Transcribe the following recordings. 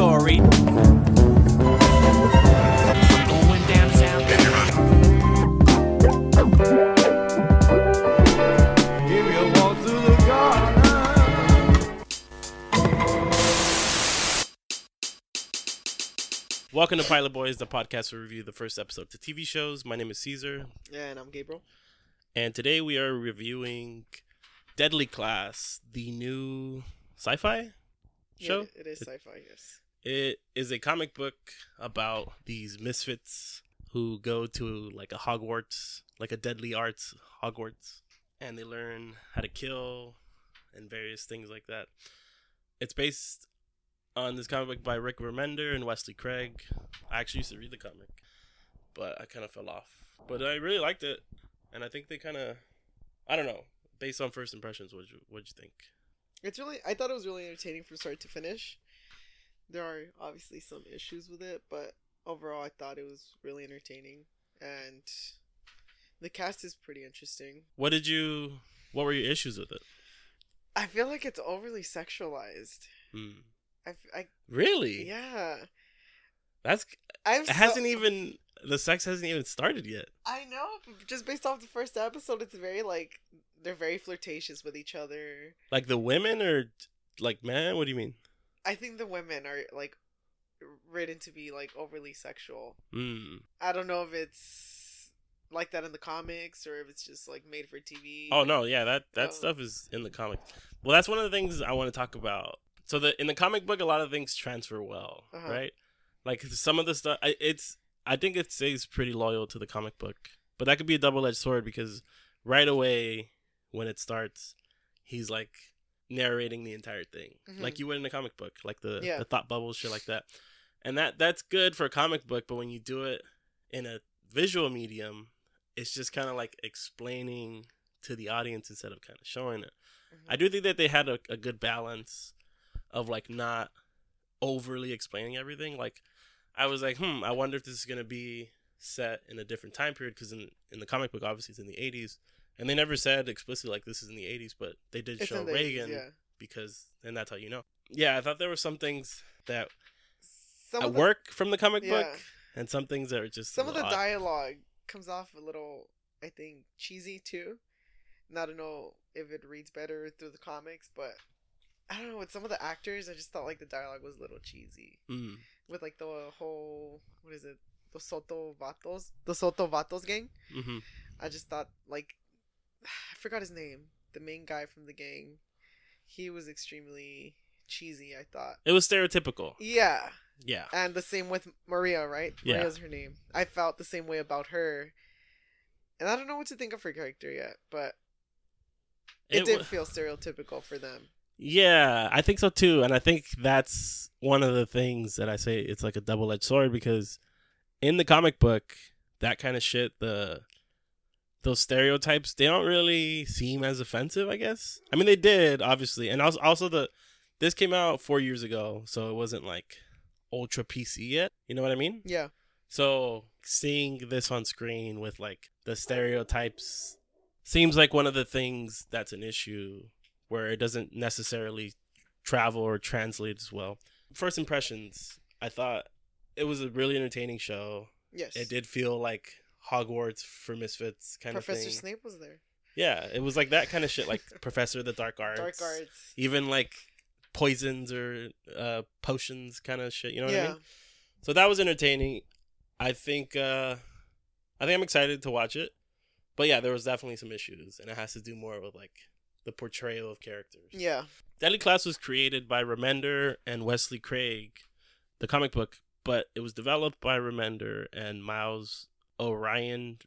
story. Going downtown. Welcome to Pilot Boys, the podcast where we review the first episode to TV shows. My name is Caesar, And I'm Gabriel. and today we are reviewing Deadly Class, the new sci-fi show. Yeah, it is sci-fi, yes. It is a comic book about these misfits who go to like a Hogwarts, like a deadly arts Hogwarts, and they learn how to kill and various things like that. It's based on this comic book by Rick Remender and Wesley Craig. I actually used to read the comic, but I kind of fell off. But I really liked it, and I think they kind of, I don't know, based on first impressions, what you what'd you think? It's really I thought it was really entertaining from start to finish. There are obviously some issues with it, but overall I thought it was really entertaining and the cast is pretty interesting. What did you? What were your issues with it? I feel like it's overly sexualized. Hmm. I, I Really? yeah. That's I'm it so- hasn't even the sex hasn't even started yet. I know, just based off the first episode, it's very like they're very flirtatious with each other. Like the women or like man, what do you mean? I think the women are like written to be like overly sexual. Hmm. I don't know if it's like that in the comics or if it's just like made for TV. Oh no, yeah, that that Oh. stuff is in the comic. Well, that's one of the things I want to talk about. So the in the comic book, a lot of things transfer well, Uh-huh. right? Like some of the stuff, I, it's I think it stays pretty loyal to the comic book, but that could be a double edged sword because right away when it starts, he's like narrating the entire thing, Mhm. like you would in a comic book, like the Yeah. the thought bubbles, shit like that, and that that's good for a comic book. But when you do it in a visual medium, it's just kind of like explaining to the audience instead of kind of showing it. Mhm. I do think that they had a, a good balance of like not overly explaining everything. Like I was like, hmm, I wonder if this is gonna be set in a different time period because in in the comic book, obviously, it's in the '80s, and they never said explicitly like this is in the '80s, but they did It's show the 80s, Reagan yeah. because, and that's how you know. Yeah, I thought there were some things that Some the, work from the comic Yeah. book, and some things that are just some of the odd. dialogue comes off a little, I think, cheesy too. And I don't know if it reads better through the comics, but I don't know. With some of the actors, I just thought like the dialogue was a little cheesy. Mm. With like the whole what is it, the Soto Vatos, the Soto Vatos gang. hmm I just thought like I forgot his name. The main guy from the gang. He was extremely cheesy, I thought. It was stereotypical. Yeah. Yeah. And the same with Maria, right? Yeah. Maria's her name. I felt the same way about her. And I don't know what to think of her character yet, but it, did wa- feel stereotypical for them. Yeah, I think so too, and I think that's one of the things that I say it's like a double edged sword because in the comic book, that kind of shit, the those stereotypes, they don't really seem as offensive. I guess. I mean, they did obviously, and also also the this came out four years ago, so it wasn't like ultra PC yet. You know what I mean? Yeah. So seeing this on screen with like the stereotypes seems like one of the things that's an issue where it doesn't necessarily travel or translate as well. First impressions, I thought it was a really entertaining show. Yes. It did feel like Hogwarts for Misfits kind Professor of thing. Professor Snape was there. Yeah, it was like that kind of shit, like Professor of the Dark Arts. Dark arts. Even like poisons or uh, potions kind of shit. You know what yeah. I mean? So that was entertaining. I think uh I think I'm excited to watch it. But yeah, there was definitely some issues and it has to do more with like the portrayal of characters. Yeah. Deadly Class was created by Remender and Wesley Craig, the comic book, but it was developed by Remender and Miles Orion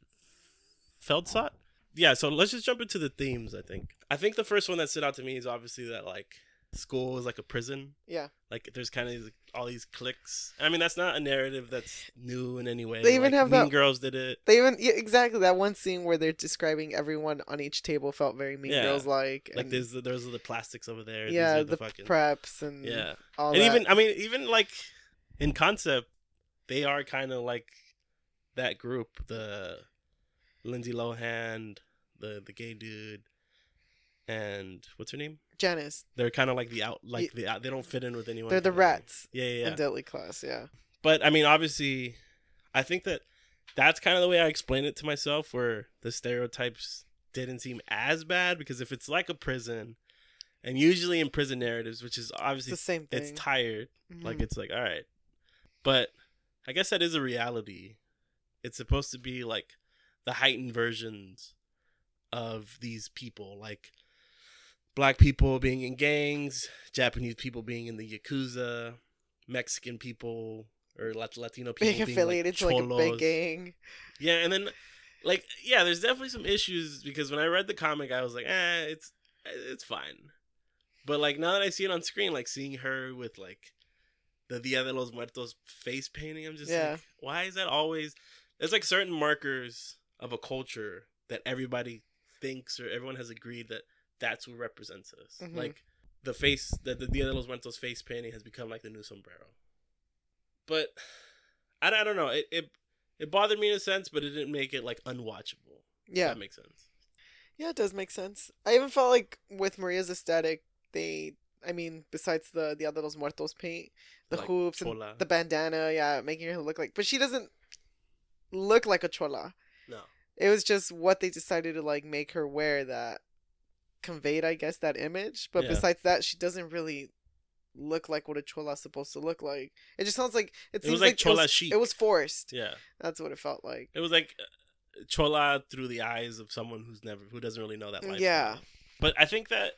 Feldsott. Yeah, so let's just jump into the themes, I think. I think the first one that stood out to me is obviously that like school is like a prison. Yeah. Like there's kind of all these cliques. I mean, that's not a narrative that's new in any way. They even Like, have Mean that- Girls did it. They even yeah, exactly that one scene where they're describing everyone on each table felt very Mean Yeah. Girls like. Like there's the, there's the plastics over there. These yeah are the, fucking preps and yeah. and that. even I mean even like in concept, they are kind of like that group. The Lindsay Lohan, the the gay dude, and what's her name? Janice. They're kind of like the out, like the out, they don't fit in with anyone. They're the rats Yeah, yeah, in. Deadly Class. Yeah. But I mean, obviously, I think that that's kind of the way I explain it to myself, where the stereotypes didn't seem as bad because if it's like a prison, and usually in prison narratives, which is It's obviously the same thing. it's tired, like Mhm. it's like all right, but I guess that is a reality. It's supposed to be like the heightened versions of these people, like black people being in gangs, Japanese people being in the yakuza, Mexican people or Lat- Latino people being being, affiliated like, to like a big gang. Yeah, and then like yeah, there's definitely some issues because when I read the comic, I was like, eh, it's it's fine. But like now that I see it on screen, like seeing her with like the Dia de los Muertos face painting, I'm just Yeah. like, why is that always? There's like certain markers of a culture that everybody thinks or everyone has agreed that that's what represents us. Mhm. Like the face that the Dia de los Muertos face painting has become like the new sombrero. But I, I don't know. It, it it bothered me in a sense, but it didn't make it like unwatchable. If Yeah. that makes sense. Yeah, it does make sense. I even felt like with Maria's aesthetic, they, I mean, besides the the other los muertos paint, the Like hoops chola. and the bandana, yeah, making her look like, but she doesn't look like a chola. No. It was just what they decided to like make her wear that conveyed, I guess, that image. But Yeah. besides that, she doesn't really look like what a chola's supposed to look like. It just sounds like it, It seems was like chola it was, chic. it was forced. Yeah. That's what it felt like. It was like uh, chola through the eyes of someone who's never who doesn't really know that life. Yeah. But I think that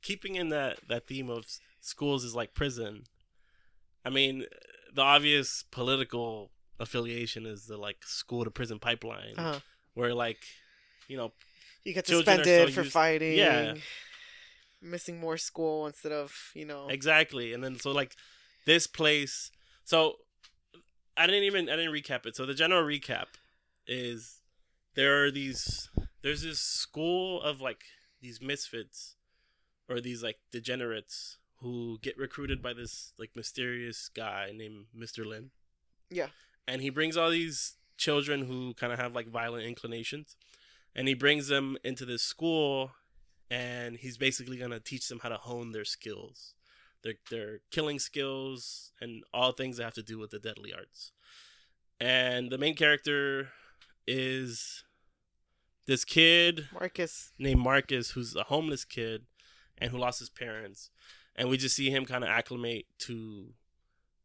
keeping in that that theme of schools is like prison. I mean, the obvious political affiliation is the like school to prison pipeline, Uh-huh. where like, you know, You get suspended so for used- fighting. Yeah. Missing more school instead of, you know. Exactly. And then so like this place so I didn't even I didn't recap it. So the general recap is there are these there's this school of like these misfits or these like degenerates who get recruited by this like mysterious guy named Mr. Lin. Yeah. And he brings all these children who kind of have like violent inclinations. And he brings them into this school and he's basically going to teach them how to hone their skills. Their their killing skills and all things that have to do with the deadly arts. And the main character is this kid Marcus. named Marcus who's a homeless kid and who lost his parents. And we just see him kind of acclimate to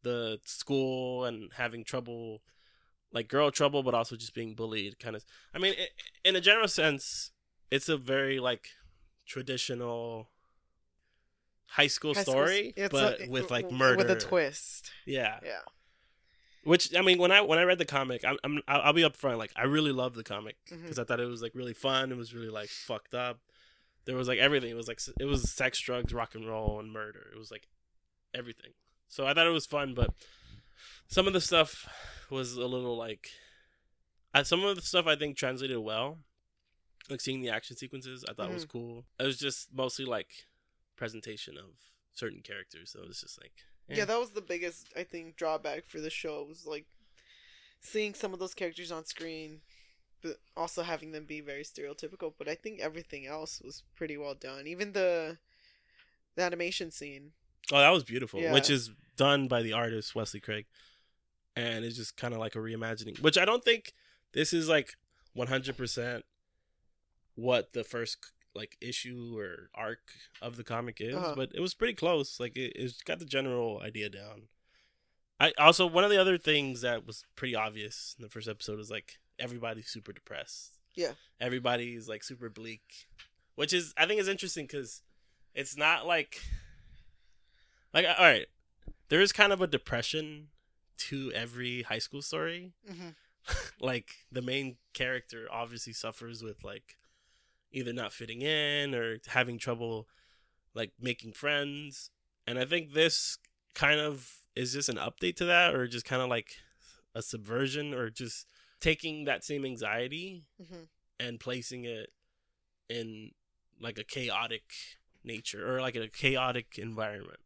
the school and having trouble like girl trouble but also just being bullied kind of i mean in a general sense it's a very like traditional high school High story it's but a- with like murder With a twist. yeah. Yeah. which i mean when i when i read the comic i'm, I'm i'll be upfront like i really loved the comic mm-hmm. because i thought it was like really fun it was really like fucked up. There was like everything it was like it was sex drugs rock and roll and murder it was like everything so i thought it was fun but some of the stuff was a little like some of the stuff i think translated well like seeing the action sequences i thought was cool it was just mostly like presentation of certain characters so it was just like eh. Yeah, that was the biggest, I think, drawback for the show was like seeing some of those characters on screen, but also having them be very stereotypical. But I think everything else was pretty well done. Even the the animation scene. Oh, that was beautiful. Yeah. Which is done by the artist Wesley Craig, and it's just kind of like a reimagining. Which I don't think this is like one hundred percent what the first like issue or arc of the comic is, Uh-huh. but it was pretty close. Like it, it's got the general idea down. I also one of the other things that was pretty obvious in the first episode is like everybody's super depressed. Yeah. everybody's like super bleak, which is I think is interesting because it's not like like all right there is kind of a depression to every high school story Mm-hmm. like the main character obviously suffers with like either not fitting in or having trouble like making friends and i think this kind of is just an update to that or just kind of like a subversion or just taking that same anxiety Mm-hmm. and placing it in like a chaotic nature or like a chaotic environment.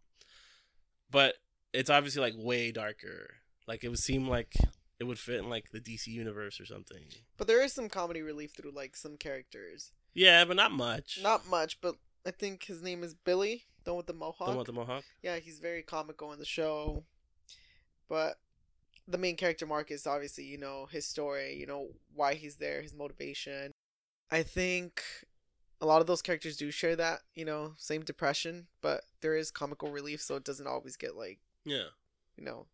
But it's obviously like way darker. Like it would seem like it would fit in like the DC universe or something. But there is some comedy relief through like some characters. Yeah, but not much. Not much, but I think his name is Billy, the one with the mohawk. The one with the mohawk. Yeah, he's very comical in the show. But the main character Marcus, obviously, you know, his story, you know, why he's there, his motivation. I think a lot of those characters do share that, you know, same depression, but there is comical relief, so it doesn't always get like, Yeah. you know,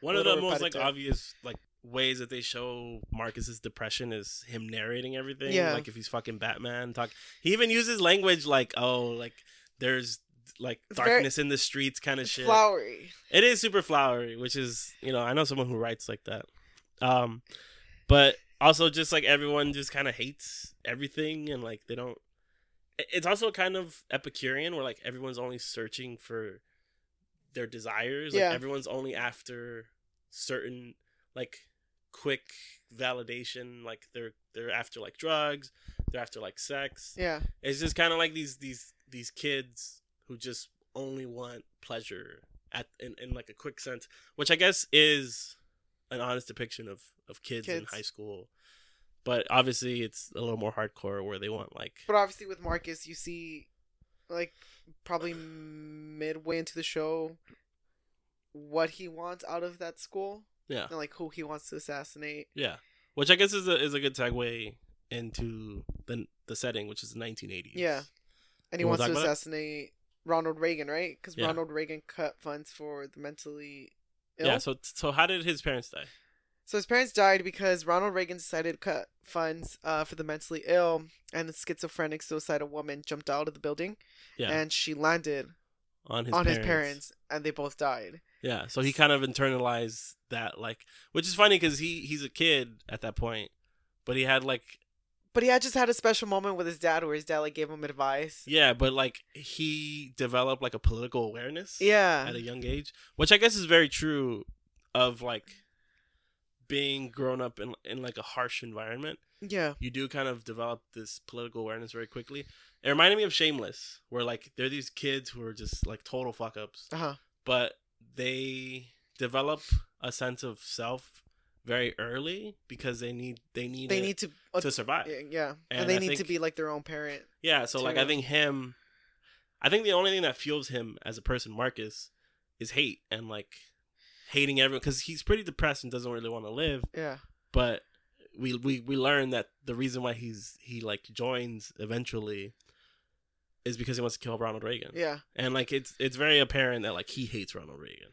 One of the little most like obvious like ways that they show Marcus's depression is him narrating everything. Yeah. Like if he's fucking Batman talk he even uses language like, oh, like there's like It's darkness in the streets kind of shit. flowery. It is super flowery, which is you know, I know someone who writes like that. Um but also just like everyone just kind of hates everything and like they don't it's also kind of epicurean where like everyone's only searching for their desires like Yeah. everyone's only after certain like quick validation like they're they're after like drugs they're after like sex Yeah. it's just kind of like these these these kids who just only want pleasure at in, in like a quick sense which i guess is an honest depiction of of kids, in high school but obviously it's a little more hardcore where they want like But obviously, with Marcus, you see, like, probably midway into the show, what he wants out of that school yeah and, like, who he wants to assassinate. yeah which i guess is a, is a good segue into the the setting which is the 1980s Yeah. And he wants to talk about it? assassinate Ronald Reagan, right? Because Yeah. Ronald Reagan cut funds for the mentally ill. yeah so so how did his parents die So his parents died because Ronald Reagan decided to cut funds uh, for the mentally ill, and the schizophrenic suicidal woman jumped out of the building, yeah and she landed on his on parents. his parents, and they both died. Yeah, so he kind of internalized that, like, which is funny because he he's a kid at that point, but he had like, But he had just had a special moment with his dad, where his dad like gave him advice. yeah, but like he developed like a political awareness, Yeah, at a young age, which I guess is very true of like being grown up in in like a harsh environment. yeah, You do kind of develop this political awareness very quickly. It reminded me of Shameless, where like they're these kids who are just like total fuck ups, uh huh, but they develop a sense of self very early because they need they need they need to, uh, to survive. yeah, and, And they I need to be like their own parent. Yeah, so like I think him I think the only thing that fuels him as a person, Marcus, is hate and like hating everyone because he's pretty depressed and doesn't really want to live. Yeah, But we we we learn that the reason why he's he like joins eventually is because he wants to kill Ronald Reagan. yeah, And like it's it's very apparent that like he hates Ronald Reagan.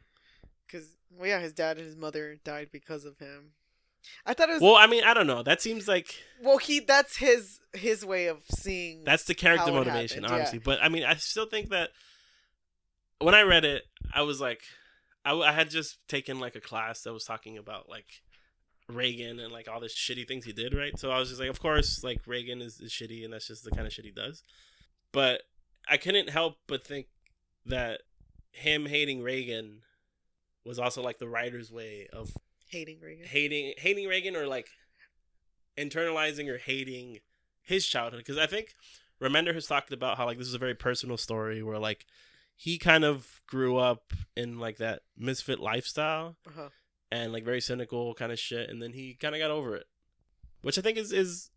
because well, yeah, his dad and his mother died because of him. I thought it was Well, I mean, I don't know. That seems like well, he that's his his way of seeing. That's the character motivation, happened, yeah. honestly. But I mean, I still think that when I read it, I was like, I, I had just taken like a class that was talking about like Reagan and like all the shitty things he did, right? So I was just like, of course, like Reagan is, is shitty, and that's just the kind of shit he does. But I couldn't help but think that him hating Reagan was also like the writer's way of hating Reagan. hating hating Reagan or like internalizing or hating his childhood because I think Remender has talked about how like this is a very personal story where like he kind of grew up in like that misfit lifestyle Uh-huh. and like very cynical kind of shit and then he kind of got over it which I think is is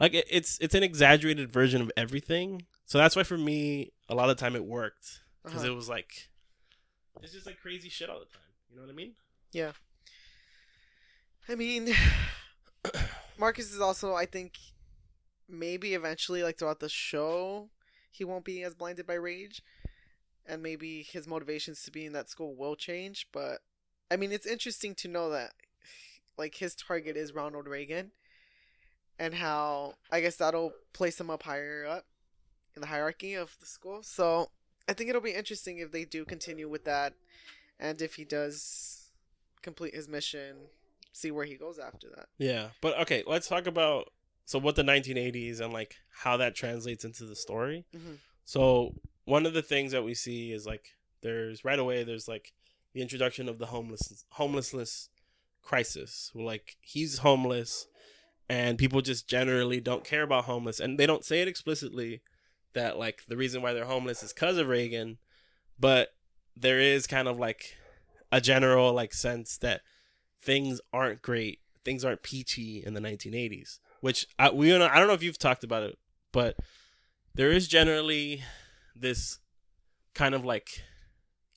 like it, it's it's an exaggerated version of everything so that's why for me a lot of the time it worked because Uh-huh. it was like it's just like crazy shit all the time you know what I mean Yeah. I mean, Marcus is also, I think, maybe eventually, like throughout the show, he won't be as blinded by rage, and maybe his motivations to be in that school will change. But I mean, it's interesting to know that, like, his target is Ronald Reagan, and how I guess that'll place him up higher up in the hierarchy of the school. So I think it'll be interesting if they do continue with that, and if he does complete his mission see where he goes after that. Yeah, but okay, let's talk about so what the 1980s and like how that translates into the story. Mhm. So one of the things that we see is like there's right away there's like the introduction of the homeless homelessness crisis. Like he's homeless, and people just generally don't care about homeless, and they don't say it explicitly that like the reason why they're homeless is because of Reagan, but there is kind of like a general like sense that things aren't great, things aren't peachy in the 1980s. Which I we don't I don't know if you've talked about it, but there is generally this kind of like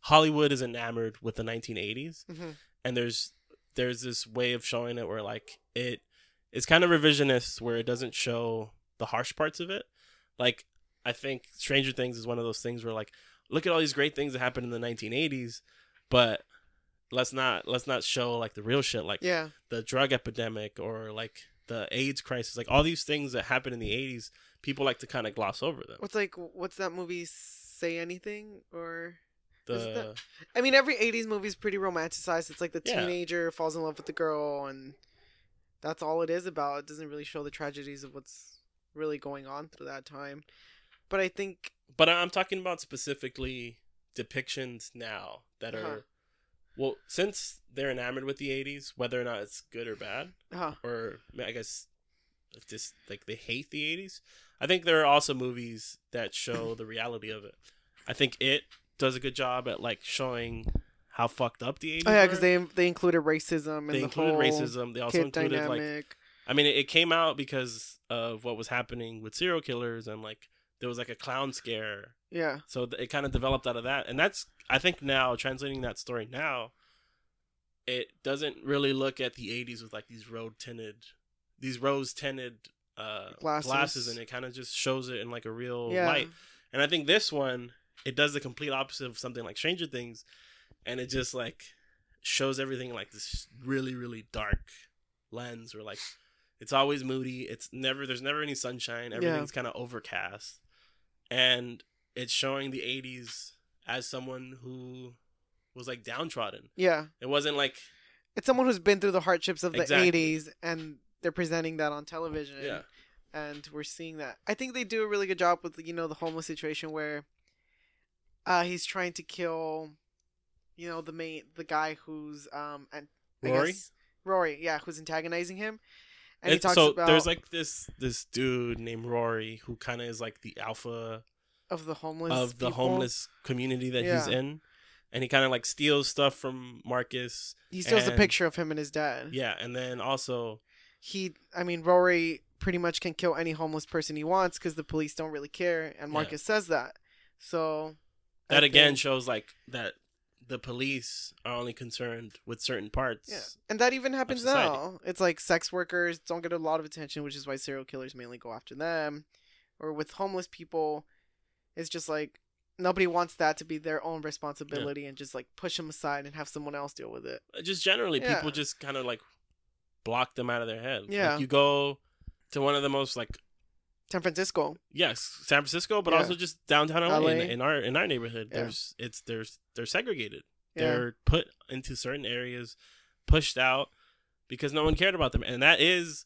Hollywood is enamored with the 1980s hmm and there's there's this way of showing it where like it it's kind of revisionist where it doesn't show the harsh parts of it like i think stranger things is one of those things where like look at all these great things that happened in the 1980s but let's not let's not show like the real shit like Yeah. the drug epidemic or like the aids crisis like all these things that happened in the 80s people like to kind of gloss over them What's like what's that movie? Say anything or the I mean, every '80s movie is pretty romanticized. It's like the Yeah. teenager falls in love with the girl, and that's all it is about. It doesn't really show the tragedies of what's really going on through that time. But I think, But I'm talking about specifically depictions now that Uh-huh. are, well, since they're enamored with the 80s, whether or not it's good or bad, huh? or I guess just like they hate the 80s. I think there are also movies that show the reality of it. I think it does a good job at like showing how fucked up the 80s. Oh yeah, because they they included racism and they the included whole racism. They also included like dynamic. I mean, it, it came out because of what was happening with serial killers and like there was like a clown scare. Yeah, so th- it kind of developed out of that. And that's i think now translating that story now it doesn't really look at the 80s with like these road tinted these rose tinted uh Glasses. glasses. and it kind of just shows it in like a real yeah, light. And i think this one it does the complete opposite of something like stranger things and it just like shows everything like this really really dark lens or like it's always moody. It's never there's never any sunshine. Everything's kind of overcast and it's showing the 80s as someone who was like downtrodden yeah. it wasn't like It's someone who's been through the hardships of the Exactly. '80s, and they're presenting that on television. yeah and we're seeing that. I think they do a really good job with you know the homeless situation where uh he's trying to kill you know the main the guy who's um and Rory? guess- Rory, yeah, who's antagonizing him. And he talks so about there's like this this dude named rory who kind of is like the alpha of the homeless of the people. homeless community that he's in and he kind of like steals stuff from marcus He steals a and- picture of him and his dad. yeah and then also He, I mean, Rory pretty much can kill any homeless person he wants because the police don't really care, and Yeah. Marcus says that. So that again shows like that the police are only concerned with certain parts Yeah, and that even happens now. It's like sex workers don't get a lot of attention, which is why serial killers mainly go after them. Or with homeless people, it's just like nobody wants that to be their own responsibility and just like push them aside and have someone else deal with it. Uh, just generally Yeah. people just kind of like block them out of their head Yeah. like you go to one of the most like San Francisco. yes san francisco but Yeah. also just downtown LA, LA. In, in our in our neighborhood Yeah. there's it's there's they're segregated Yeah. they're put into certain areas pushed out because no one cared about them and that is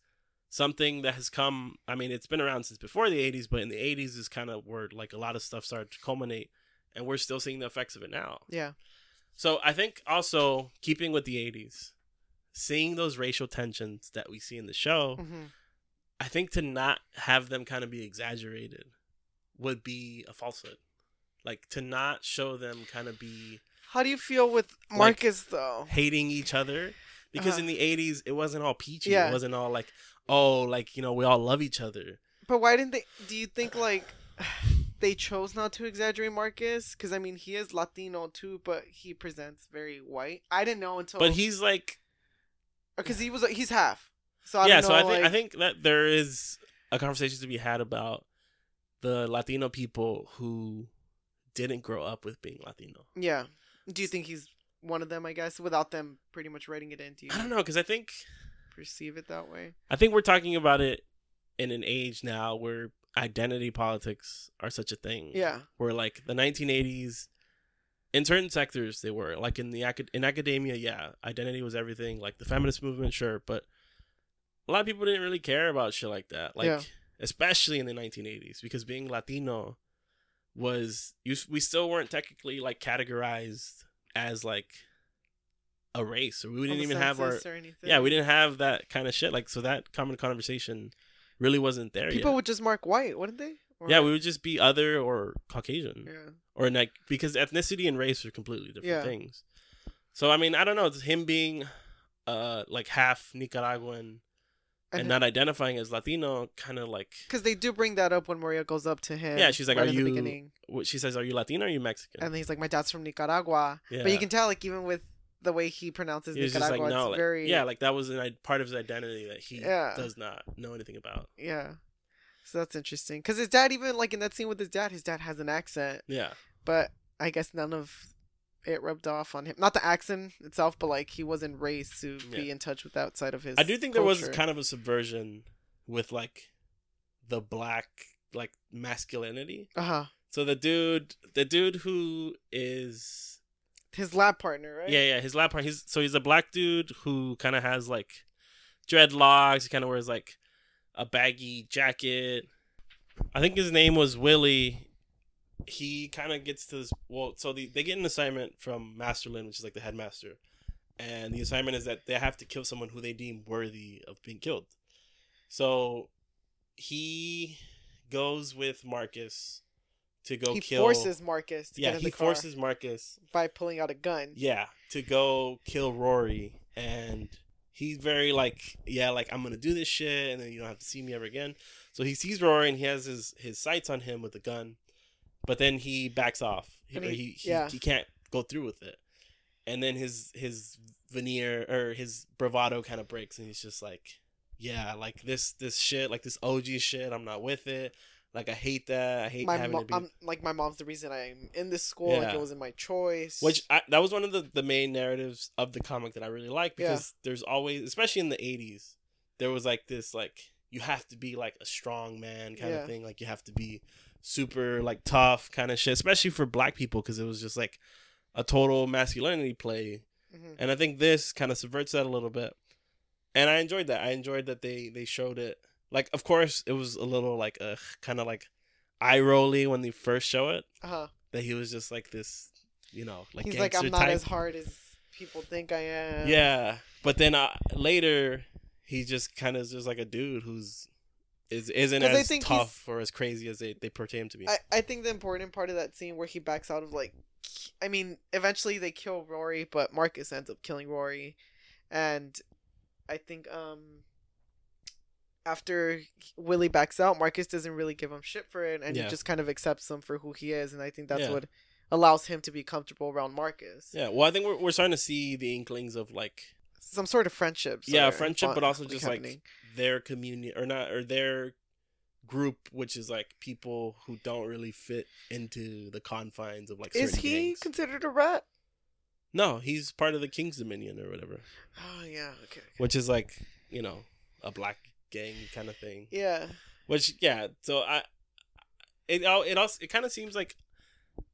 something that has come i mean it's been around since before the 80s but in the 80s is kind of where like a lot of stuff started to culminate and we're still seeing the effects of it now Yeah. so i think also keeping with the 80s seeing those racial tensions that we see in the show hmm i think to not have them kind of be exaggerated would be a falsehood like to not show them kind of be How do you feel with Like- Marcus though? hating each other because Uh-huh. in the 80s it wasn't all peachy Yeah. it wasn't all like oh like you know we all love each other But why didn't they? Do you think like they chose not to exaggerate Marcus? Because I mean, he is Latino too, but he presents very white. I didn't know until but he's like because he was he's half. So I yeah don't so i think i think that there is a conversation to be had about the latino people who didn't grow up with being latino Yeah. Do you think he's one of them? I guess without them pretty much writing it into you i don't know because i think perceive it that way? I think we're talking about it in an age now where identity politics are such a thing. Yeah. Where like the 1980s, in certain sectors they were like in the acad- in academia, yeah, identity was everything. Like the feminist movement, sure, but a lot of people didn't really care about shit like that. Like Yeah. especially in the 1980s, because being Latino was you. We still weren't technically like categorized as like a race, or we didn't even have our yeah, we didn't have that kind of shit. Like, so that common conversation really wasn't there People yet. would just mark white, wouldn't they? Or- yeah, we would just be other or Caucasian, Yeah. or like because ethnicity and race are completely different Yeah. things. So I mean, I don't know. It's him being, uh, like half Nicaraguan, and, And not identifying as Latino, kind of like because they do bring that up when Maria goes up to him. Yeah, she's like, right "Are in the you-" beginning, she says, "Are you Latino or are you Mexican?" and he's like, "My dad's from Nicaragua," yeah. but you can tell like even with the way he pronounces He Nicaragua, like, no, it's like, very yeah, like that was an, part of his identity that he Yeah. does not know anything about. yeah. So that's interesting because his dad even like in that scene with his dad, his dad has an accent, Yeah, but I guess none of it rubbed off on him. Not the accent itself, but like he wasn't raised to be in touch with outside of his. I do think there was kind of a subversion with like the black like masculinity. uh huh So the dude, the dude who is his lab partner, right? yeah yeah his lab part. He's so he's a black dude who kind of has like dreadlocks. He kind of wears like a baggy jacket. I think his name was Willie. He kind of gets to this. Well, so the, they get an assignment from Master Lin, which is like the headmaster, and the assignment is that they have to kill someone who they deem worthy of being killed. So he goes with Marcus to go he kill. forces Marcus to yeah, get in he the car forces Marcus. by pulling out a gun. Yeah, to go kill Rory, and he's very like, yeah, like I'm gonna do this shit, and then you don't have to see me ever again. So he sees Rory, and he has his his sights on him with the gun, but then he backs off. He And or he- he, yeah. he can't go through with it, and then his his veneer or his bravado kind of breaks, and he's just like, yeah, like this this shit, like this OG shit, I'm not with it. Like I hate that. I hate my having mo- to be. I'm like my mom's the reason I'm in this school. Like it wasn't my choice. Which I, that was one of the, the main narratives of the comic that I really like Yeah. because there's always, especially in the '80s, there was like this like you have to be like a strong man kind Yeah. of thing. Like you have to be super like tough kind of shit, especially for black people because it was just like a total masculinity play. Mhm. And I think this kind of subverts that a little bit. And I enjoyed that. I enjoyed that they they showed it. Like, of course, it was a little like uh kind of like eye rolly when they first show it uh-huh. that he was just like this, you know, like he's like I'm not type. as hard as people think I am. Yeah, but then uh, later he just kind of just like a dude who's is isn't as tough or as crazy as they they portray him to be. I, I think the important part of that scene where he backs out of like I mean, eventually they kill Rory, but Marcus ends up killing Rory. And I think um after Willie backs out, Marcus doesn't really give him shit for it and Yeah. he just kind of accepts him for who he is and I think that's Yeah. what allows him to be comfortable around Marcus. yeah, well, I think we're we're starting to see the inklings of like Some sort of friendship. yeah, friendship, but also just happening. like their community or not or their group, which is like people who don't really fit into the confines of like Is he gangs. considered a rat? No, he's part of the King's Dominion or whatever, Oh yeah, okay. okay. which is like you know a black gang kind of thing. Yeah. Which yeah, so I it it also it kind of seems like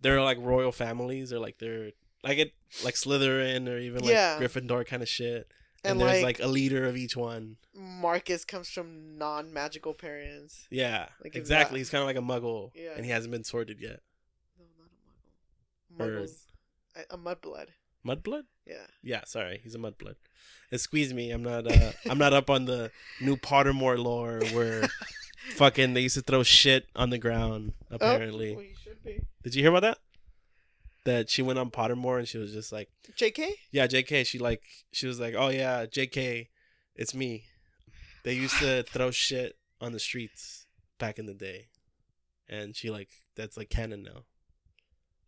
they're like royal families or like they're like it like Slytherin or even like Yeah. Gryffindor kind of shit. And, And, there's like, like, a leader of each one. Marcus comes from non-magical parents. Yeah, Like, exactly. that- He's kind of like a muggle, Yeah. and he hasn't been sorted yet. No, not a muggle. Or- Muggles. A, a mudblood. Mudblood? Yeah. Yeah, sorry, he's a mudblood. Excuse me, I'm not. Uh, I'm not up on the new Pottermore lore where fucking they used to throw shit on the ground. Apparently, Oh, well, you should be. did you hear about that? That she went on Pottermore and she was just like. JK? Yeah, JK. She like she was like, oh yeah, JK, it's me. They used to throw shit on the streets back in the day, and she like that's like canon now.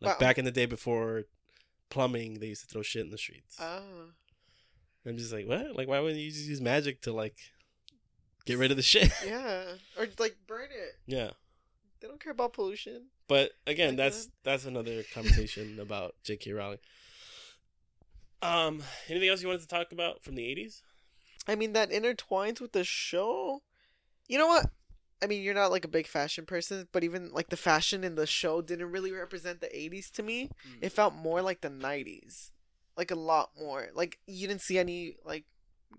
Like Wow. back in the day before plumbing, they used to throw shit in the streets. Oh. I'm just like, what? Like, why wouldn't you just use magic to like get rid of the shit? Yeah. Or, like, burn it. yeah, They don't care about pollution. But again, that's that. that's another conversation about J.K. Rowling. Um, anything else you wanted to talk about from the '80s? I mean, that intertwines with the show. You know what? I mean, you're not like a big fashion person, but even like the fashion in the show didn't really represent the 80s to me. Mm. It felt more like the 90s. Like a lot more. Like you didn't see any like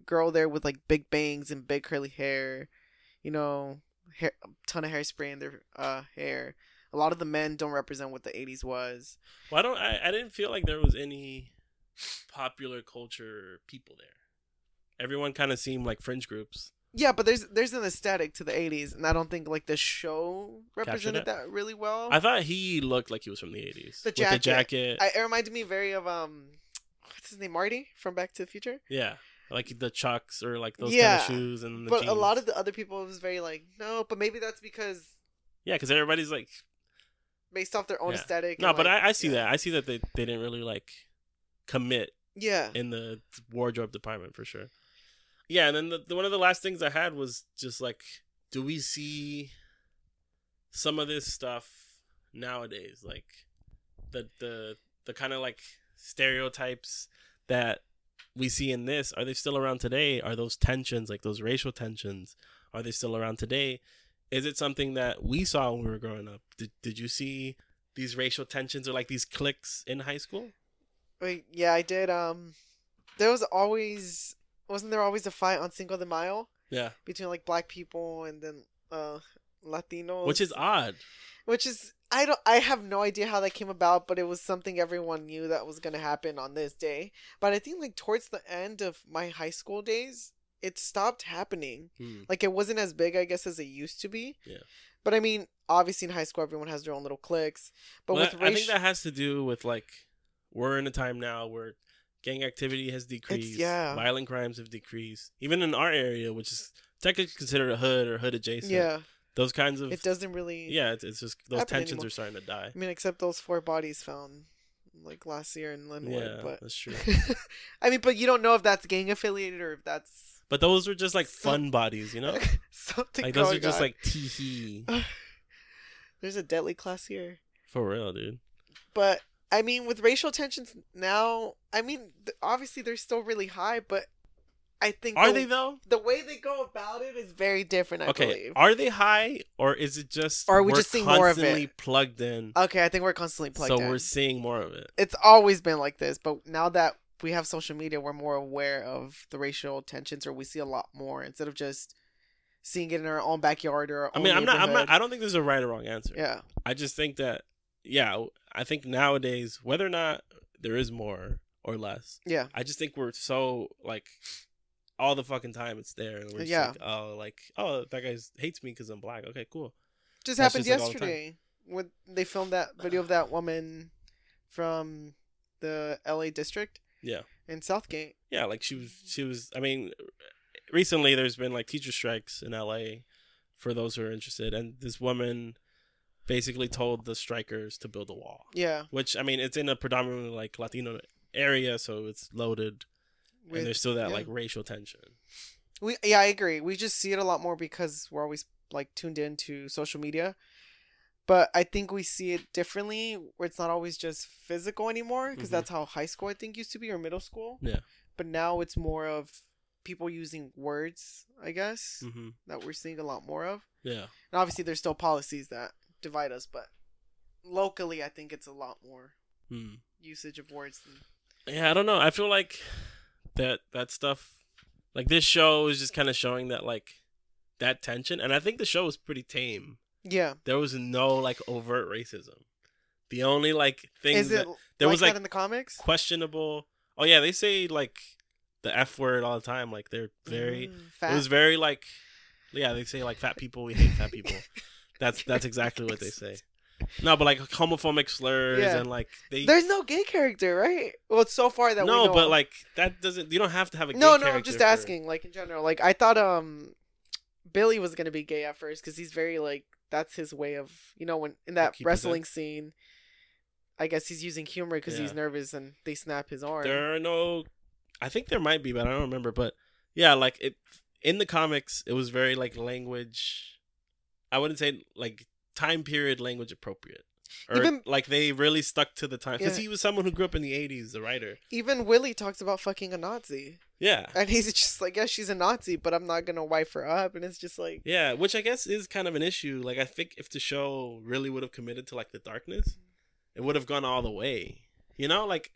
girl there with like big bangs and big curly hair, you know, hair, a ton of hairspray in their uh hair. A lot of the men don't represent what the 80s was. Well, I don't. I, I didn't feel like there was any popular culture people there. Everyone kind of seemed like fringe groups. Yeah, but there's there's an aesthetic to the 80s and I don't think like the show represented that really well. I thought he looked like he was from the '80s. The With the jacket. jacket. I, it reminded me very of um, what's his name, Marty from Back to the Future. yeah. like the chucks or like those Yeah, kind of shoes and the but a lot of the other people was very like no, but maybe that's because yeah, because everybody's like based off their own Yeah. aesthetic. no, but like, I, I see yeah. that. I see that they they didn't really like commit Yeah, in the wardrobe department for sure. Yeah, and then the, the one of the last things I had was just like, do we see some of this stuff nowadays? Like the the the kind of like stereotypes that we see in this are they still around today? Are those tensions like those racial tensions? Are they still around today? Is it something that we saw when we were growing up? Did did you see these racial tensions or like these cliques in high school? Wait, yeah, I did. Um, there was always wasn't there always a fight on Cinco de Mayo Yeah, between like black people and then uh Latinos, which is odd. which is I don't I have no idea how that came about, but it was something everyone knew that was gonna happen on this day. But I think like towards the end of my high school days, it stopped happening. Hmm. Like it wasn't as big, I guess, as it used to be. Yeah. But I mean, obviously in high school, everyone has their own little cliques. But Well, with I- I think that has to do with like we're in a time now where gang activity has decreased, yeah. violent crimes have decreased, even in our area, which is technically considered a hood or hood adjacent. yeah, those kinds of it doesn't really. yeah, it's, it's just those tensions anymore. are starting to die. I mean, except those four bodies found like last year in Lynwood. Yeah, but that's true. I mean, but you don't know if that's gang affiliated or if that's But those were just like Some- fun bodies, you know. something. Like those are just on. like tee hee There's a deadly class here. for real, dude. But I mean, with racial tensions now, I mean, obviously they're still really high, but I think Are the, they though? the way they go about it is very different. I Okay, believe. are they high or is it just Or are we just seeing more of it? constantly plugged in? Okay, I think we're constantly plugged so in. we're seeing more of it. It's always been like this, but now that we have social media, we're more aware of the racial tensions, or we see a lot more instead of just seeing it in our own backyard or. Our I mean, I'm not, I'm not. I don't think there's a right or wrong answer. Yeah, I just think that, yeah, I think nowadays, whether or not there is more or less, yeah, I just think we're so like all the fucking time it's there, and we're just Yeah. like, oh, like, oh, that guy hates me because I'm black. Okay, cool. just That's happened just, like, all the yesterday when they filmed that video of that woman from the L.A. district Yeah, in South Gate. yeah. Like she was, she was. I mean, recently there's been like teacher strikes in L.A. for those who are interested, and this woman basically told the strikers to build a wall. Yeah, Which I mean, it's in a predominantly like Latino area, so it's loaded. with- and there's still that yeah. like racial tension. We yeah, I agree. We just see it a lot more because we're always like tuned into social media. But I think we see it differently where it's not always just physical anymore because Mhm. that's how high school I think used to be or middle school. Yeah. But now it's more of people using words, I guess, hmm that we're seeing a lot more of. Yeah, And obviously there's still policies that divide us, but locally I think it's a lot more Hmm. usage of words than yeah. I don't know. I feel like that that stuff, like this show, is just kind of showing that like that tension, and I think the show is pretty tame. Yeah. There was no like overt racism. The only like things Is it that there like was that like in the comics? questionable. Oh yeah, they say like the f word all the time. Like they're very. Mm, It was very like, yeah, they say like fat people. We hate fat people. That's that's exactly what they say. No, but like homophobic slurs Yeah. and like they. There's no gay character, right? Well, it's so far that we no, but of. like that doesn't. You don't have to have a gay no, no. I'm just for- asking, like in general. Like I thought, um, Billy was gonna be gay at first because he's very like that's his way of you know when in that wrestling scene. I guess he's using humor because he's nervous and they snap his arm. There are no. I think there might be, but I don't remember. But yeah, like it in the comics, it was very like language. I wouldn't say like time period language appropriate. Or Even- like they really stuck to the time because Yeah. he was someone who grew up in the '80s, the writer. Even Willie talks about fucking a Nazi, Yeah, and he's just like, yeah, she's a Nazi, but I'm not gonna wife her up, and it's just like, Yeah, which I guess is kind of an issue. Like I think if the show really would have committed to like the darkness, it would have gone all the way. You know, like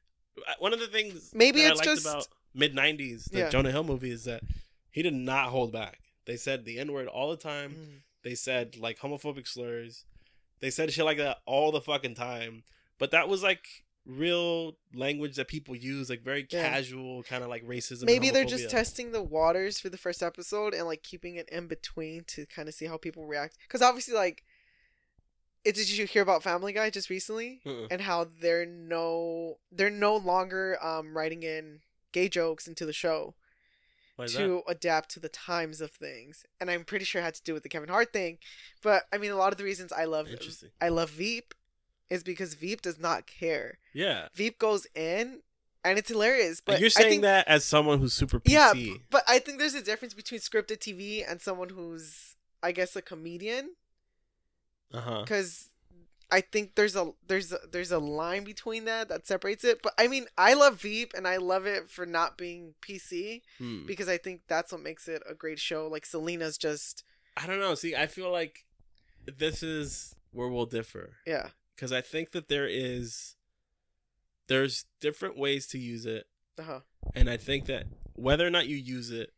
one of the things Maybe that it's I liked just- about mid '90s, the Yeah. Jonah Hill movie, is that he did not hold back. They said the N word all the time. mm, They said like homophobic slurs. They said shit like that all the fucking time. But that was like real language that people use, like very Yeah. casual, kind of like racism. maybe they're just testing the waters for the first episode and like keeping it in between to kind of see how people react. Because obviously, like, it, did you hear about Family Guy just recently and how they're no they're no longer um writing in gay jokes into the show to adapt to the times of things, and I'm pretty sure it had to do with the Kevin Hart thing. But I mean, a lot of the reasons I love I love Veep is because Veep does not care. Yeah. Veep goes in, and it's hilarious. But But you're saying think, that as someone who's super PC. yeah, but I think there's a difference between scripted TV and someone who's, I guess, a comedian. Uh huh. because I think there's a there's a, there's a line between that that separates it. But I mean, I love Veep and I love it for not being PC Hmm. because I think that's what makes it a great show. Like Selina's just I don't know. See, I feel like this is where we'll differ yeah because I think that there is there's different ways to use it, uh huh and I think that whether or not you use it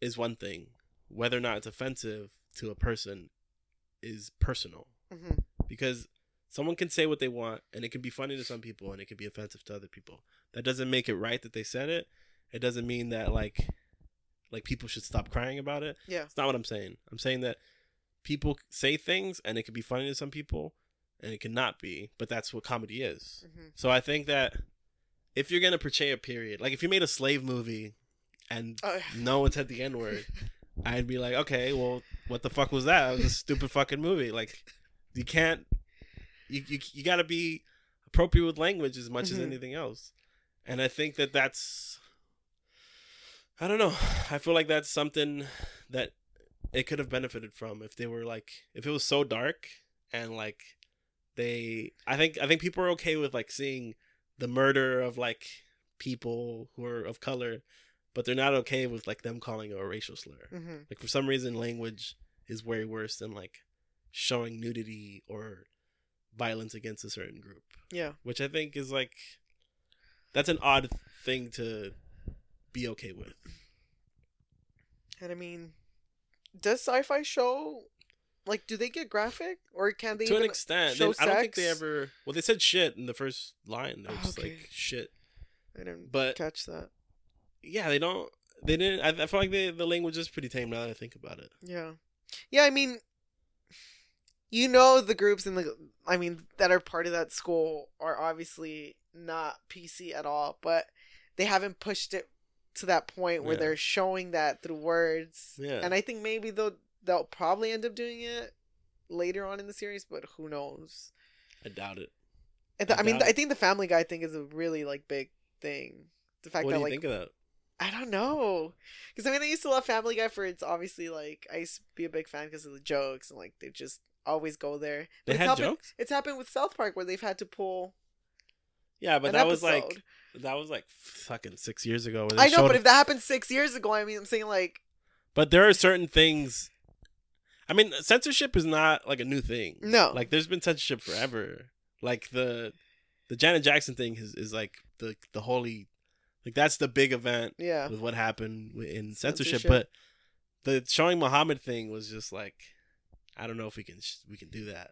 is one thing. Whether or not it's offensive to a person is personal hmm because someone can say what they want and it can be funny to some people and it can be offensive to other people. That doesn't make it right that they said it. It doesn't mean that like like people should stop crying about it. yeah It's not what I'm saying. I'm saying that people say things and it can be funny to some people and it cannot be, but that's what comedy is. hmm So I think that if you're going to portray a period, like if you made a slave movie and uh, no one said the N word, I'd be like, okay, well, what the fuck was that? It was a stupid fucking movie. Like, you can't, you you, you got to be appropriate with language as much as Mhm. anything else. And I think that that's, I don't know. I feel like that's something that it could have benefited from if they were like, if it was so dark and like they, I think, I think people are okay with like seeing the murder of like people who are of color but they're not okay with like them calling it a racial slur. hmm Like for some reason, language is way worse than like showing nudity or violence against a certain group, yeah which I think is like that's an odd thing to be okay with. and I mean, does sci-fi show like do they get graphic or can they to an extent, they, I don't think they ever. Well, they said shit in the first line. They're just Okay. like shit. I didn't but- catch that. Yeah, they don't. They didn't. I, I feel like they, the language is pretty tame now that I think about it. Yeah. Yeah, I mean you know the groups in the I mean that are part of that school are obviously not PC at all, but they haven't pushed it to that point where Yeah. they're showing that through words. Yeah. And I think maybe they'll they'll probably end up doing it later on in the series, but who knows. I doubt it. And the- I I mean I think the family guy thing is a really like big thing. The fact What do that you like think of that? I don't know. Because I mean, I used to love Family Guy for it's obviously like I used to be a big fan because of the jokes and like they just always go there. They it's had happened, jokes. It's happened with South Park where they've had to pull. Yeah, but that was like that was like fucking six years ago. they I know, but if that happened six years ago, I mean, I'm saying like But there are certain things. I mean, censorship is not like a new thing. No. like there's been censorship forever. Like the the Janet Jackson thing is is like the the holy, like that's the big event yeah, with what happened in censorship. Censorship. But the showing Muhammad thing was just like, I don't know if we can sh- we can do that.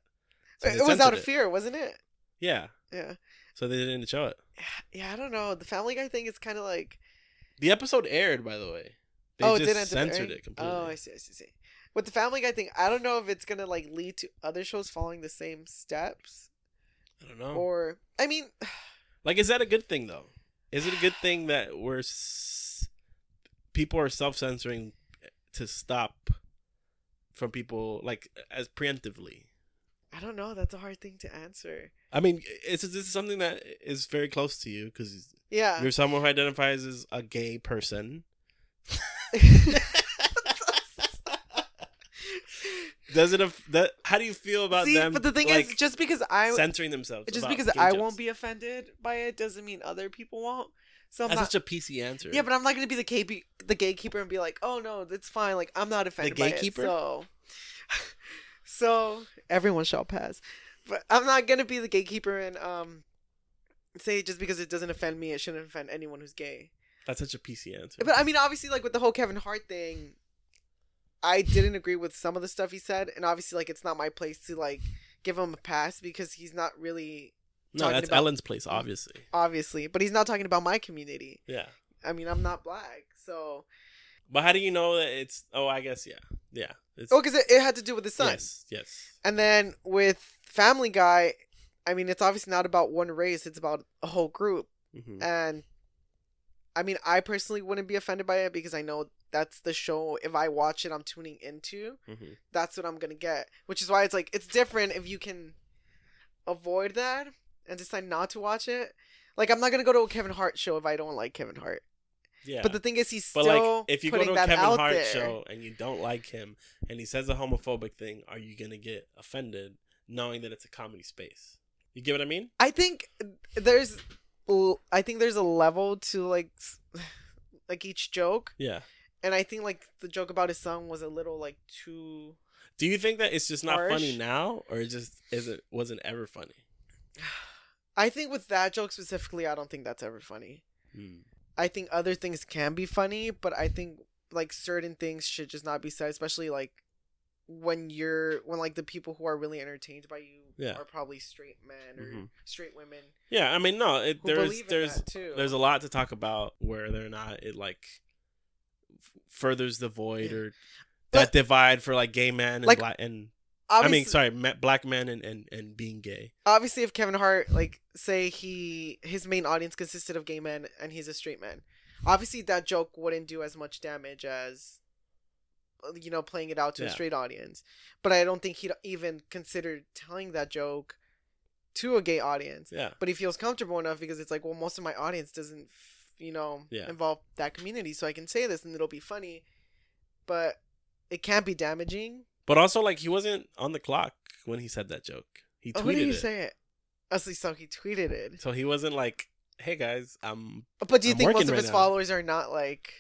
So it was out of it. fear, wasn't it? Yeah, Yeah, so they didn't show it. yeah. I don't know. The Family Guy thing is kind of like The episode aired, by the way. They oh, it did end up censored it completely. Oh, I see, I see, I see. With the Family Guy thing, I don't know if it's gonna like lead to other shows following the same steps, I don't know. or I mean, Like, is that a good thing though? Is it a good thing that we're s- people are self censoring to stop from people like as preemptively? I don't know. That's a hard thing to answer. I mean, is this is something that is very close to you because Yeah. you're someone who identifies as a gay person. Does it? Af- that, how do you feel about See, them? but the thing like, is, just because I censoring themselves, just because I won't be offended by it doesn't mean other people won't. So I'm That's not. such a PC answer. yeah, but I'm not gonna be the KB, the gatekeeper and be like, oh no, it's fine. Like I'm not offended by gatekeeper? it. So, so everyone shall pass. But I'm not gonna be the gatekeeper and um say just because it doesn't offend me, it shouldn't offend anyone who's gay. that's such a PC answer. But I mean, obviously, like with the whole Kevin Hart thing, I didn't agree with some of the stuff he said, and obviously, like it's not my place to like give him a pass because he's not really no, that's about- Ellen's place, obviously. obviously, but he's not talking about my community. Yeah. I mean, I'm not black, so But how do you know that it's? Oh, I guess yeah, yeah. It's, oh, because it, it had to do with the son, Yes, yes. and then with Family Guy, I mean, it's obviously not about one race; it's about a whole group, hmm and I mean, I personally wouldn't be offended by it because I know that's the show. If I watch it, I'm tuning into. Mhm. That's what I'm gonna get. Which is why it's like it's different if you can avoid that and decide not to watch it. Like I'm not gonna go to a Kevin Hart show if I don't like Kevin Hart. Yeah. But the thing is, he's But still like, if you go to a Kevin Hart there. show and you don't like him, and he says a homophobic thing, are you gonna get offended knowing that it's a comedy space? You get what I mean? I think there's, I think there's a level to like, like each joke, Yeah. And I think like the joke about his son was a little like too. Do you think that it's just not Harsh. funny now, or it just is it wasn't ever funny? I think with that joke specifically, I don't think that's ever funny. Hmm. I think other things can be funny, but I think like certain things should just not be said, especially like when you're when like the people who are really entertained by you Yeah. are probably straight men or Mhm. straight women Yeah, I mean, no, it, there's there's too. there's a lot to talk about where they're not it like furthers the void Yeah. or But- that divide for like gay men and Like, black and I mean, sorry, black men and, and and being gay. obviously if Kevin Hart like say he his main audience consisted of gay men and he's a straight man, obviously that joke wouldn't do as much damage as you know playing it out to a Yeah. straight audience. But I don't think he'd even consider telling that joke to a gay audience. Yeah, But he feels comfortable enough because it's like, well, most of my audience doesn't, you know, Yeah. involve that community, so I can say this and it'll be funny. But it can't be damaging. but also like he wasn't on the clock when he said that joke. He Oh, tweeted who did he it, say it? Oh, Honestly, so he tweeted it. so he wasn't like, "Hey guys, I'm." But do you I'm think most of right his now. followers are not like?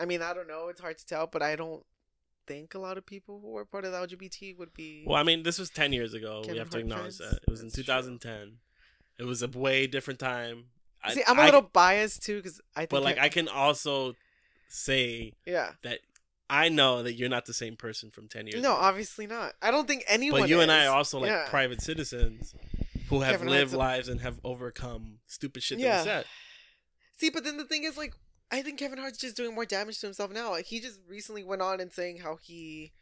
I mean, I don't know. It's hard to tell, but I don't think a lot of people who are part of the LGBT would be. Well, I mean, this was ten years ago. we Kevin have to acknowledge that it was in That's true. 2010. It was a way different time. I- See, I'm a I- little biased too because I think. but like I can also say yeah. that I know that you're not the same person from 10 years No, ago. obviously not. I don't think anyone. But you and I are also like Yeah. private citizens who have Kevin lived lives and have overcome stupid shit that Yeah. we said. See, but then the thing is, like, I think Kevin Hart's just doing more damage to himself now. Like, he just recently went on and saying how he,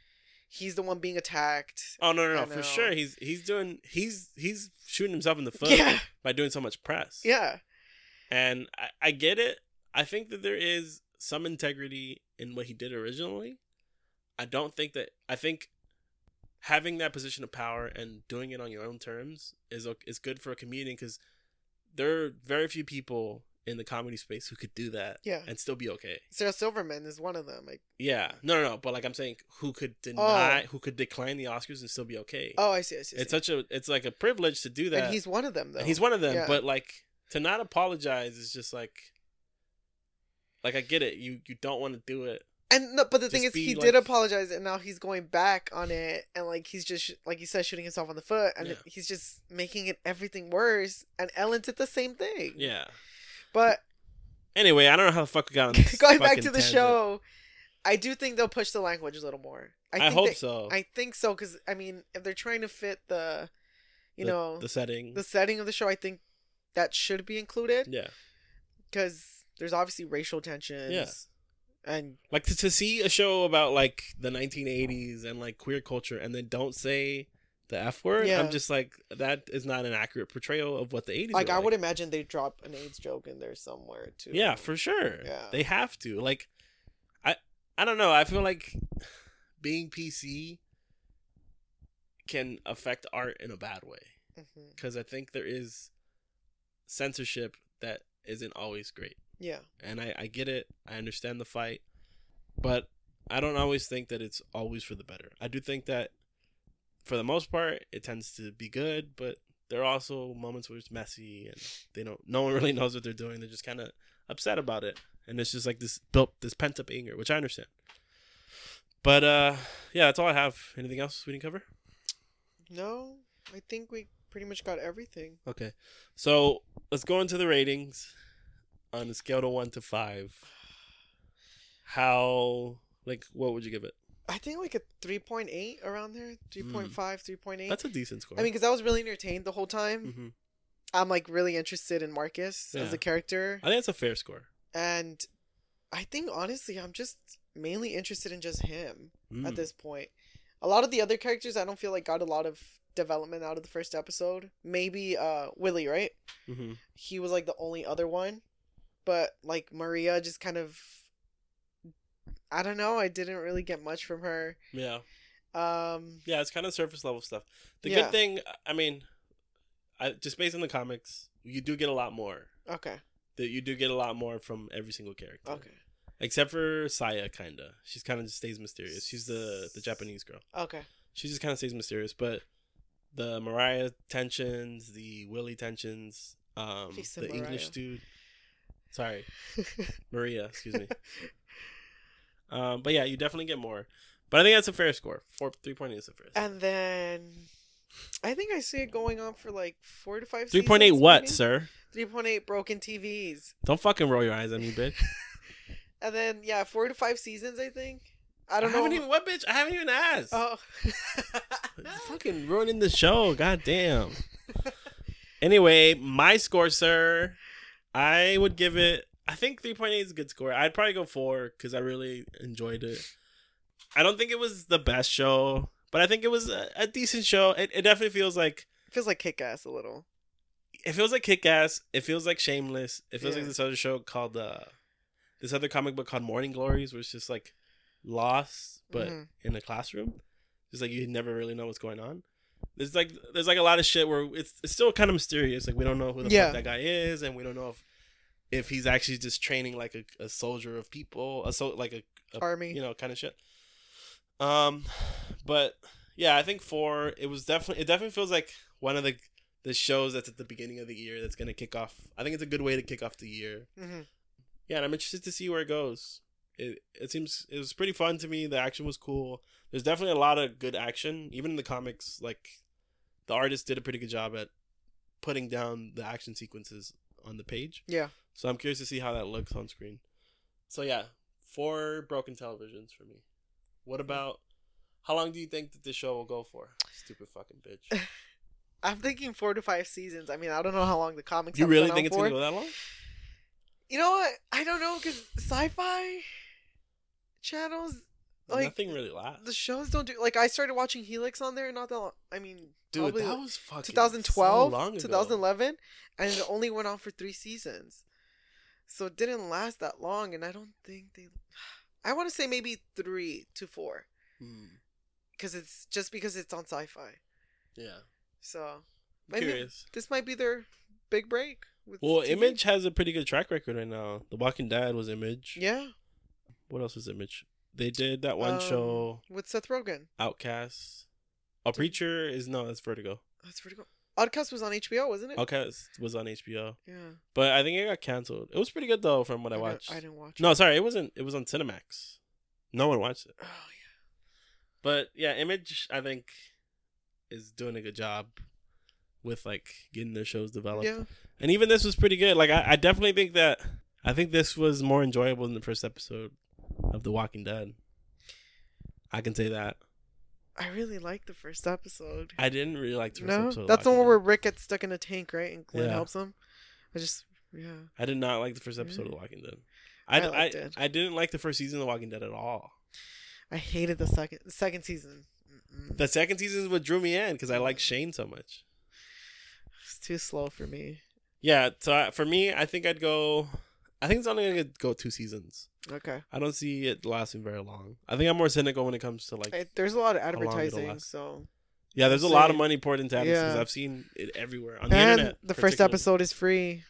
he's the one being attacked. Oh no, no, no, for sure. He's he's doing he's he's shooting himself in the foot Yeah. by doing so much press. Yeah, And I, I get it. I think that there is some integrity in what he did originally. I don't think that I think having that position of power and doing it on your own terms is is good for a comedian because there are very few people in the comedy space who could do that Yeah. and still be okay. Sarah Silverman is one of them. Like, Yeah, no, no, no. But like I'm saying, who could deny, oh. who could decline the Oscars and still be okay? oh, I see, I see. I it's such a, it's like a privilege to do that. and he's one of them though. And he's one of them, Yeah. but like to not apologize is just like like I get it. You you don't want to do it. And no, but the thing is, he be, did apologize, and now he's going back on it, and like he's just like you said, shooting himself on the foot, and Yeah. he's just making it everything worse. And Ellen did the same thing. Yeah. But Anyway, I don't know how the fuck we got on this going back to the tangent. show, I do think they'll push the language a little more. I, I, think hope they- so. I think so because I mean, if they're trying to fit the, you The- know, the setting. the setting of the show, I think that should be included yeah. because there's obviously racial tensions. Yeah. And Like to, to see a show about like the 1980s and like queer culture and then don't say the F word, Yeah. I'm just like that is not an accurate portrayal of what the 80s like I would imagine they drop an AIDS joke in there somewhere too. Yeah, for sure. Yeah. They have to. Like I I don't know. I feel like being PC can affect art in a bad way mm-hmm. because I think there is censorship that isn't always great. Yeah. And I I get it. I understand the fight. But I don't always think that it's always for the better. I do think that for the most part it tends to be good, but there are also moments where it's messy and they don't no one really knows what they're doing. They're just kind of upset about it. And it's just like this built this pent up anger, which I understand. But uh yeah, that's all I have. Anything else we didn't cover? No, I think we pretty much got everything. Okay. So let's go into the ratings on a scale to one to five. How like what would you give it? I think like a 3.8 around there. 3.5, 3.8. Hmm. That's a decent score. I mean, because I was really entertained the whole time. hmm I'm like really interested in Marcus as a character. I think that's a fair score. And I think honestly, I'm just mainly interested in just him Mm. at this point. A lot of the other characters, I don't feel like got a lot of development out of the first episode. Maybe uh Willie, right? hmm He was like the only other one. but like Maria just kind of I don't know, I didn't really get much from her. Yeah. Um Yeah, it's kind of surface level stuff. The Yeah. good thing, I mean, I, just based on the comics, you do get a lot more. okay. That you do get a lot more from every single character. Okay. Except for Saya, kinda. She's kind of just stays mysterious. She's the the Japanese girl. Okay. She just kind of stays mysterious. But the Mariah tensions, the Willie tensions, um, the English dude. Sorry, Maria. Excuse me. um, but yeah, you definitely get more. But I think that's a fair score. Four three point eight is a fair. score. and then I think I see it going on for like four to five Three point eight what, maybe? sir? 3.8 broken TVs. Don't fucking roll your eyes at me, bitch. And then yeah, four to five seasons I think. I don't know. haven't even what bitch? I haven't even asked. Oh. fucking ruining the show. God damn. anyway, my score, sir, I would give it. I think three point eight is a good score. I'd probably go four because I really enjoyed it. I don't think it was the best show, but I think it was a, a decent show. It, it definitely feels like it feels like kick ass a little. it feels like Kick Ass. It feels like Shameless. It feels Yeah. like this other show called uh, this other comic book called Morning Glories, where it's just like lost, but Mhm. in the classroom. Just like you never really know what's going on. There's like there's like a lot of shit where it's it's still kind of mysterious. Like we don't know who the Yeah. fuck that guy is, and we don't know if if he's actually just training like a, a soldier of people, a so like a, a Army. you know, kind of shit. Um, but yeah, I think four. It was definitely. It definitely feels like one of the the shows that's at the beginning of the year that's gonna kick off. I think it's a good way to kick off the year. hmm Yeah, and I'm interested to see where it goes. It it seems it was pretty fun to me. The action was cool. There's definitely a lot of good action, even in the comics. Like the artist did a pretty good job at putting down the action sequences on the page. Yeah. So I'm curious to see how that looks on screen. So yeah, four broken televisions for me. What mm-hmm. about how long do you think that this show will go for? Stupid fucking bitch. I'm thinking four to five seasons. I mean, I don't know how long the comics. Are You really think it's for. gonna go that long? You know what? I don't know because sci-fi channels like Nothing really lasts. the shows don't do like I started watching Helix on there not that long. I mean, Dude, that was fucking 2012, so long ago. 2011, and it only went on for three seasons, so it didn't last that long. And I don't think they. I want to say maybe three to four Hmm, because it's just because it's on Syfy. yeah, So I'm curious. this might be their big break. With Well, TV. Image has a pretty good track record right now. The Walking Dead was Image. Yeah. What else was Image? They did that one um, show, with Seth Rogen. Outcast. A Preacher is no, that's Vertigo. That's Vertigo. Outcast was on HBO, wasn't it? Outcast was on HBO, Yeah. but I think it got canceled. It was pretty good though, from what I didn't- watched. I didn't watch. No, it. sorry, it wasn't. It was on Cinemax. No one watched it. Oh yeah. But yeah, Image I think is doing a good job with like getting their shows developed. Yeah. And even this was pretty good. Like I, I definitely think that I think this was more enjoyable than the first episode of The Walking Dead. I can say that. I really liked the first episode. I didn't really like the first No, episode. of that's the one where Rick gets stuck in a tank, right? And Glenn Yeah. helps him. I just, yeah. I did not like the first episode of The Walking Dead. I I, I, it. I didn't like the first season of The Walking Dead at all. I hated the second, the second season. Mm-mm. The second season is what drew me in because I like mm. Shane so much. It's too slow for me. Yeah, so I, for me, I think I'd go. I think it's only gonna go two seasons. Okay. I don't see it lasting very long. I think I'm more cynical when it comes to like. I, there's a lot of advertising, so. yeah, there's a lot of money poured into advertisements. Yeah. I've seen it everywhere on the And internet. the first episode is free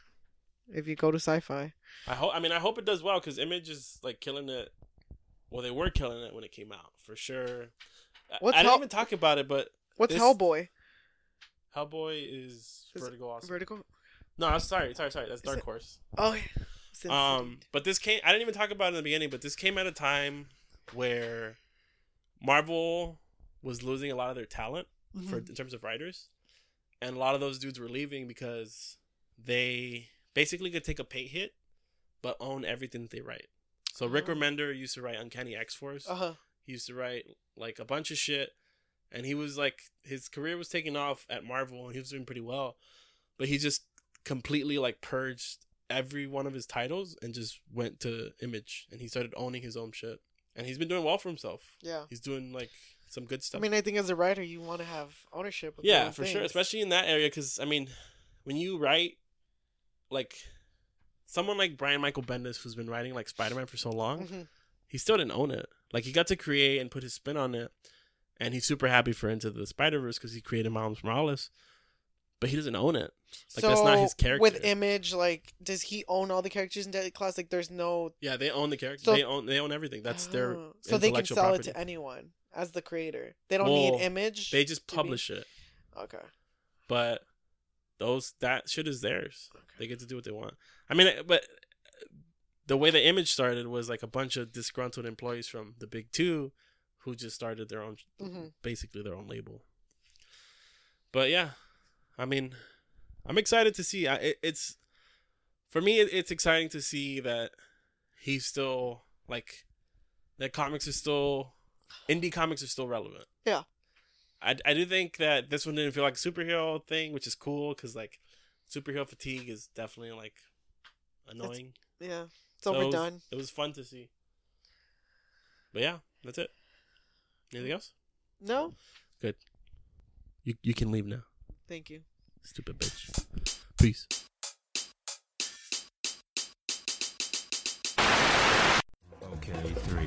if you go to Syfy. I hope. I mean, I hope it does well because Image is like killing it. Well, they were killing it when it came out for sure. I- What's I didn't even talk about it, but What's This- Hellboy? Hellboy is Is it Vertigo also. Vertigo? no, I'm sorry, sorry, sorry. That's Dark Horse. Oh, yeah. Sin Um, but this came. I didn't even talk about it in the beginning, but this came at a time where Marvel was losing a lot of their talent for Mhm. in terms of writers, and a lot of those dudes were leaving because they basically could take a pay hit, but own everything that they write. So Rick Oh. Remender used to write Uncanny X Force. Uh-huh. He used to write like a bunch of shit, and he was like his career was taking off at Marvel, and he was doing pretty well, but he just completely like purged every one of his titles and just went to Image, and he started owning his own shit, and he's been doing well for himself. Yeah. He's doing like some good stuff. I mean, I think as a writer, you want to have ownership. Of yeah, for sure, especially in that area, because I mean, when you write, like, someone like Brian Michael Bendis, who's been writing like Spider Man for so long, Mhm. he still didn't own it. Like he got to create and put his spin on it, and he's super happy for Into the Spider Verse because he created Miles Morales, but he doesn't own it. Like, that's not his character. With Image, like, does he own all the characters in Deadly Class? Like, there's no. Yeah, they own the character. So- they own they own everything. That's their. So they can sell property. it to anyone as the creator. They don't Well, need Image. They just to be- publish it, Okay. but those that shit is theirs. Okay. They get to do what they want. I mean, but the way the image started was like a bunch of disgruntled employees from the big two who just started their own, Mhm. basically their own label. But yeah, I mean, I'm excited to see. I, it, it's for me, it, it's exciting to see that he's still like that. Comics are still indie comics are still relevant. Yeah. I, I do think that this one didn't feel like a superhero thing, which is cool because like superhero fatigue is definitely like annoying. Yeah. It's So it was- overdone. It was fun to see. But yeah, that's it. Anything else? No? Good. You you can leave now. Thank you. Stupid bitch. Peace. Okay, three.